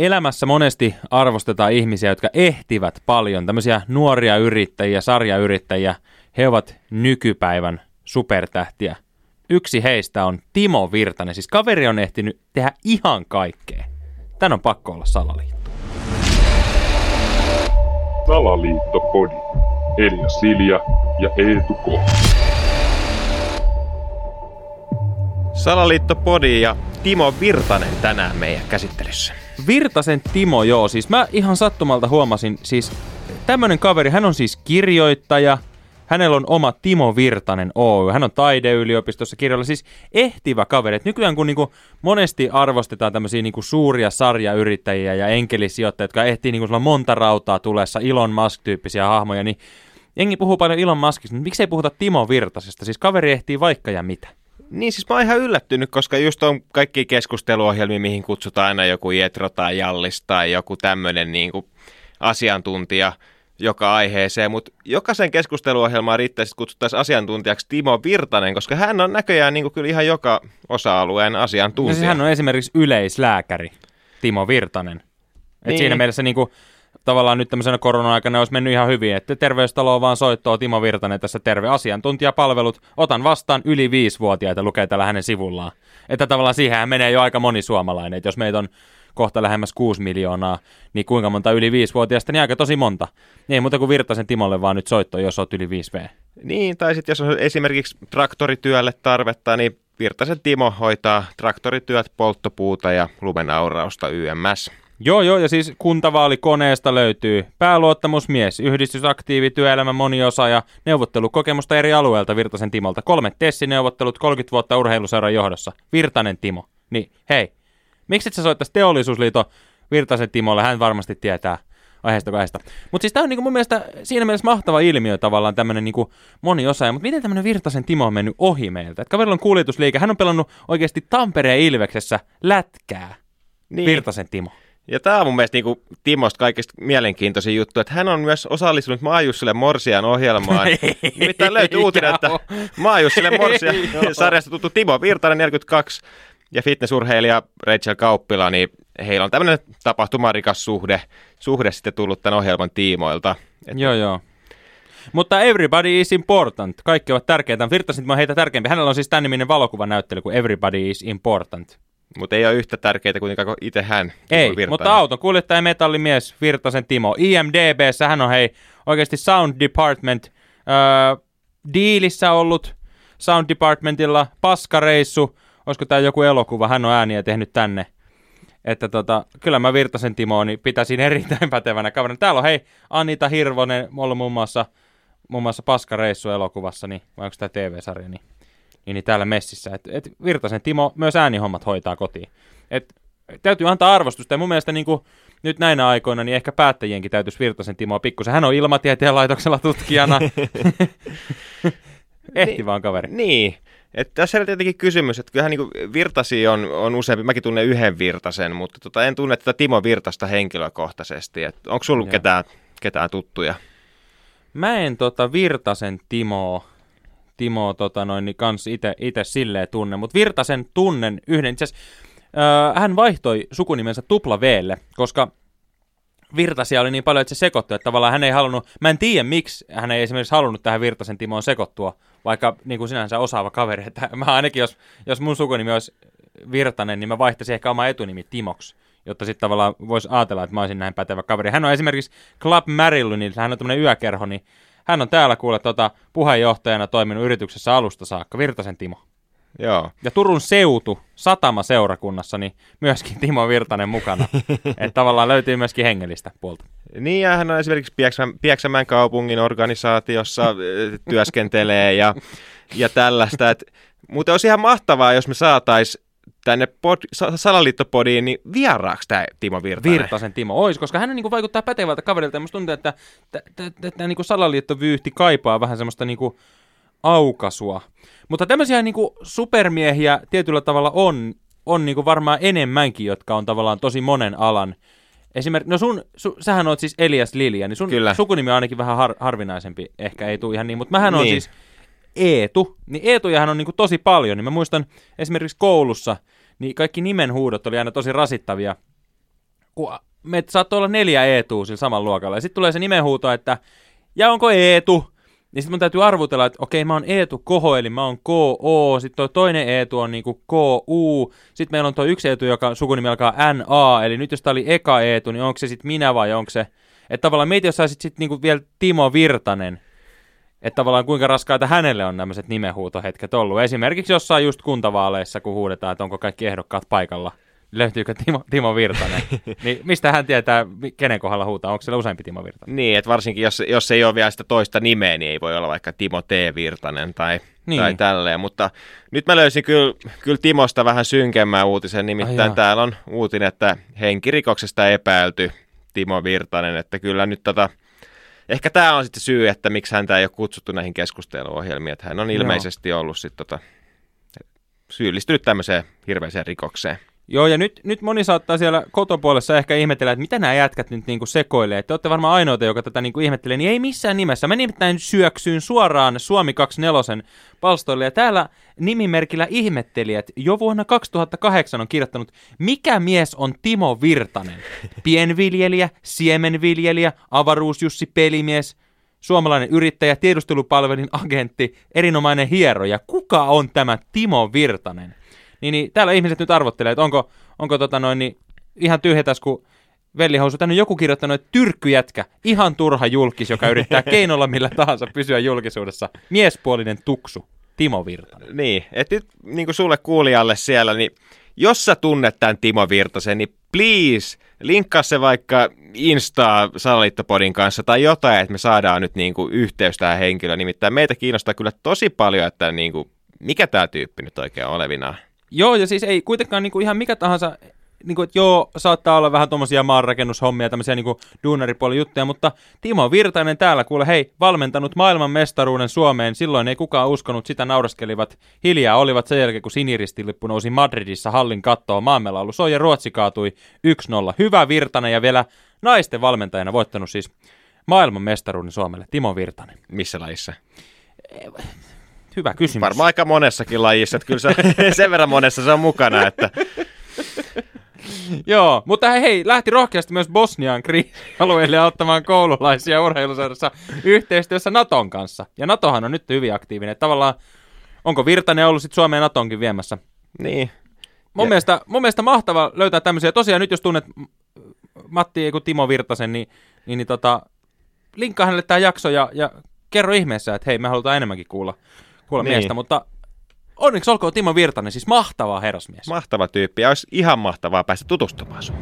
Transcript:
elämässä monesti arvostetaan ihmisiä, jotka ehtivät paljon, tämmöisiä nuoria yrittäjiä, sarjayrittäjiä. He ovat nykypäivän supertähtiä. Yksi heistä on Timo Virtanen, siis kaveri on ehtinyt tehdä ihan kaikkea. Tän on pakko olla salaliitto. Salaliittopodi. Elia Silja ja Eetu K. Salaliittopodi ja Timo Virtanen tänään meidän käsittelyssä. Virtasen Timo, joo, siis mä ihan sattumalta huomasin, siis tämmönen kaveri, hän on siis kirjoittaja, hänellä on oma Timo Virtanen Oy, hän on taideyliopistossa kirjoilla, siis ehtivä kaveri. Et nykyään kun niinku monesti arvostetaan tämmöisiä niinku suuria sarjayrittäjiä ja enkelisijoittajia, jotka ehtii niinku monta rautaa tulessa, Elon Musk-tyyppisiä hahmoja, niin jengi puhuu paljon Elon Muskista, mutta miksei puhuta Timo Virtasesta? Siis kaveri ehtii vaikka ja mitä. Niin siis mä oon ihan yllättynyt, koska just on kaikki keskusteluohjelmia, mihin kutsutaan aina joku Jetro tai Jallis tai joku tämmöinen niin kuin asiantuntija joka aiheeseen, mutta jokaisen keskusteluohjelmaan riittäisi, kutsuttaisiin asiantuntijaksi Timo Virtanen, koska hän on näköjään niin kuin kyllä ihan joka osa-alueen asiantuntija. No siis hän on esimerkiksi yleislääkäri, Timo Virtanen. Et Niin. siinä mielessä niin kuin, tavallaan nyt tämmöisenä korona-aikana olisi mennyt ihan hyvin, että terveystalo vaan soittoo Timo Virtanen tässä terve asiantuntijapalvelut. Otan vastaan yli viisivuotiaita, lukee täällä hänen sivullaan. Että tavallaan siihen menee jo aika moni suomalainen, että jos meitä on kohta lähemmäs 6 miljoonaa, niin kuinka monta yli viisivuotiaista, niin aika tosi monta. Ei muuta kuin Virtasen Timolle vaan nyt soitto, jos oot yli 5V. Niin, tai sitten jos on esimerkiksi traktorityölle tarvetta, niin Virtasen Timo hoitaa traktorityöt, polttopuuta ja lumenaurausta YMS. Joo, joo, ja siis kuntavaalikoneesta löytyy pääluottamusmies, yhdistysaktiivi, työelämän moniosaaja, neuvottelukokemusta eri alueelta Virtasen Timolta. Kolme Tessi-neuvottelut, 30 vuotta urheiluseuran johdossa. Virtanen Timo. Niin, hei, miksi et sä soittaisi Teollisuusliiton Virtasen Timolle? Hän varmasti tietää aiheesta aiheesta. Mutta siis tämä on niinku mun mielestä siinä mielessä mahtava ilmiö tavallaan tämmöinen niinku moniosaaja. Mutta miten tämmöinen Virtasen Timo on mennyt ohi meiltä? Et kaverilla on kuljetusliike, hän on pelannut oikeasti Tampereen Ilveksessä lätkää. Niin. Virtasen Timo. Ja tämä on mun mielestä niin Timosta kaikista mielenkiintoisin juttu, että hän on myös osallistunut Maajussille Morsian ohjelmaan. Nimittäin löytyy uutinen, että. Maajussille Morsian sarjasta tuttu Timo Virtanen 42 ja fitnessurheilija Rachel Kauppila, niin heillä on tämmöinen tapahtumarikas suhde, suhde sitten tullut tämän ohjelman tiimoilta. Et Joo, joo. Mutta everybody is important. Kaikki ovat tärkeitä. Virtasin mä heitä tärkeämpi. Hänellä on siis tämän niminen valokuvanäyttely kuin Everybody is important. Mutta ei ole yhtä tärkeitä kuitenkaan kuin itse hän. Timo Ei, Virtanen. mutta auton kuljettaja metallimies Virtasen Timo. IMDBssä hän on hei oikeasti Sound Department öö, diilissä ollut Sound Departmentilla, paskareissu, olisiko tämä joku elokuva, hän on ääniä tehnyt tänne. Että tota, kyllä mä Virtasen Timoa niin pitäisin erittäin pätevänä kaverina. Täällä on hei Anita Hirvonen, ollut muun muassa, muun muassa paskareissu elokuvassa, niin, vai onko tämä TV-sarja, niin, niin, niin täällä messissä. Et, et Virtasen Timo myös äänihommat hoitaa kotiin. Et, täytyy antaa arvostusta, ja mun mielestä niin kuin, nyt näinä aikoina, niin ehkä päättäjienkin täytyisi Virtasen Timoa pikkusen. Hän on ilmatieteen laitoksella tutkijana. Ehti Niin. vaan kaveri. Niin. Että tässä on tietenkin kysymys, että kyllähän niin Virtasi on, on useampi, mäkin tunnen yhden Virtasen, mutta tota, en tunne tätä Timo Virtasta henkilökohtaisesti. Et onko sulla Joo. ketään, ketään tuttuja? Mä en tota Virtasen Timoa, Timo tota noin, niin kans ite silleen tunne, mutta Virtasen tunnen yhden, itse öö, hän vaihtoi sukunimensä tupla Vlle, koska Virtasia oli niin paljon, että se sekoittui, että tavallaan hän ei halunnut, mä en tiedä miksi hän ei esimerkiksi halunnut tähän Virtasen Timoon sekoittua, vaikka niin kuin sinänsä osaava kaveri, että mä ainakin, jos, jos mun sukunimi olisi Virtanen, niin mä vaihtaisin ehkä oma etunimi Timoksi, jotta sitten tavallaan voisi ajatella, että mä olisin näin pätevä kaveri. Hän on esimerkiksi Club Marillyn, hän on tämmöinen yökerho, niin hän on täällä kuule tota, puheenjohtajana toiminut yrityksessä alusta saakka, Virtasen Timo. Joo. Ja Turun seutu satama-seurakunnassa, niin myöskin Timo Virtanen mukana. että tavallaan löytyy myöskin hengellistä puolta. Niin, ja hän on esimerkiksi Pieksämän, Pieksämän kaupungin organisaatiossa työskentelee ja, ja tällaista. Et, mutta olisi ihan mahtavaa, jos me saatais tänne pod, sa- salaliittopodiin niin vieraaksi tämä Timo Virtanen. Virtasen Timo ois, koska hän niinku vaikuttaa pätevältä kaverilta ja musta tuntuu, että tämä niinku salaliittovyyhti kaipaa vähän semmoista niinku aukasua. Mutta tämmöisiä niinku supermiehiä tietyllä tavalla on, on niinku varmaan enemmänkin, jotka on tavallaan tosi monen alan. Esimerkiksi, no sun, su, sähän oot siis Elias Lilja, niin sun Kyllä. sukunimi on ainakin vähän har, harvinaisempi, ehkä ei tule ihan niin, mutta mähän on Niin. siis Eetu, niin Eetujahan on niinku tosi paljon, niin mä muistan esimerkiksi koulussa, niin kaikki nimenhuudot oli aina tosi rasittavia, meitä saattoi olla neljä Eetua sillä samalla luokalla. Ja sitten tulee se nimenhuuto, että ja onko Eetu? Niin sitten mun täytyy arvutella, että okei, mä oon Eetu Koho, eli mä oon KO, sitten toi toinen Eetu on niinku KU, sitten meillä on toi yksi Eetu, joka sukunimi alkaa NA, eli nyt jos tää oli eka Eetu, niin onko se sitten minä vai onko se, että tavallaan meitä jos saisit sitten niinku vielä Timo Virtanen, että tavallaan kuinka raskaita hänelle on nämä nimenhuutohetket ollut. Esimerkiksi jossain just kuntavaaleissa, kun huudetaan, että onko kaikki ehdokkaat paikalla, löytyykö Timo, Timo Virtanen, niin mistä hän tietää, kenen kohdalla huutaa, onko siellä useampi Timo Virtanen? Niin, että varsinkin jos, jos ei ole vielä sitä toista nimeä, niin ei voi olla vaikka Timo T. Virtanen tai, niin. tai tälleen. Mutta nyt mä löysin kyllä, kyllä Timosta vähän synkemmän uutisen, nimittäin Ai täällä on uutinen, että henkirikoksesta epäilty Timo Virtanen, että kyllä nyt tota, ehkä tämä on sitten syy, että miksi häntä ei ole kutsuttu näihin keskusteluohjelmiin, että hän on ilmeisesti Joo. ollut sitten tota, syyllistynyt tämmöiseen hirveäseen rikokseen. Joo, ja nyt, nyt moni saattaa siellä kotopuolessa ehkä ihmetellä, että mitä nämä jätkät nyt niinku sekoilee. Te olette varmaan ainoita, joka tätä niinku ihmettelee, niin ei missään nimessä. Mä nimittäin syöksyyn suoraan Suomi 24 palstoille, ja täällä nimimerkillä ihmettelijät jo vuonna 2008 on kirjoittanut, mikä mies on Timo Virtanen? Pienviljelijä, siemenviljelijä, avaruusjussi pelimies, suomalainen yrittäjä, tiedustelupalvelin agentti, erinomainen hieroja. Kuka on tämä Timo Virtanen? Niin, niin täällä ihmiset nyt arvottelee, että onko, onko tota noin, niin ihan tyhjätäs, kun vellihousu. Tänne on joku kirjoittanut, että tyrkkyjätkä, ihan turha julkis, joka yrittää keinolla millä tahansa pysyä julkisuudessa. Miespuolinen tuksu, Timo Virtanen. Niin, että nyt niin kuin sulle kuulijalle siellä, niin jos sä tunnet tämän Timo Virtasen, niin please, linkkaa se vaikka Insta Salaliittopodin kanssa tai jotain, että me saadaan nyt niin kuin yhteys tähän henkilöön. Nimittäin meitä kiinnostaa kyllä tosi paljon, että niin kuin, mikä tämä tyyppi nyt oikein olevinaan. Joo, ja siis ei kuitenkaan niin kuin ihan mikä tahansa, niin kuin, että joo, saattaa olla vähän tuommoisia maanrakennushommia, tämmöisiä niin duunaripuolen juttuja, mutta Timo Virtanen täällä, kuule, hei, valmentanut maailman mestaruuden Suomeen, silloin ei kukaan uskonut, sitä nauraskelivat, hiljaa olivat sen jälkeen, kun siniristilippu nousi Madridissa hallin kattoon, maamme laulu soi ja Ruotsi kaatui 1-0. Hyvä Virtanen ja vielä naisten valmentajana voittanut siis maailman mestaruuden Suomelle, Timo Virtanen. Missä lajissa? Hyvä kysymys. Varmaan aika monessakin lajissa, että kyllä se, sen verran monessa se on mukana, että... Joo, mutta hei, lähti rohkeasti myös Bosnian alueelle auttamaan koululaisia urheiluseurassa yhteistyössä Naton kanssa. Ja Natohan on nyt hyvin aktiivinen. Tavallaan, onko Virtanen ollut sitten Suomeen Natonkin viemässä? Niin. Mun, ja... mielestä, mun mielestä mahtava löytää tämmöisiä. Tosiaan nyt jos tunnet Matti eiku Timo Virtasen, niin, niin, niin tota, linkkaa hänelle tämä jakso ja, ja kerro ihmeessä, että hei, me halutaan enemmänkin kuulla kuulla niin. miestä, mutta onneksi olkoon Timo Virtanen, siis mahtava herrasmies. Mahtava tyyppi ja olisi ihan mahtavaa päästä tutustumaan sun.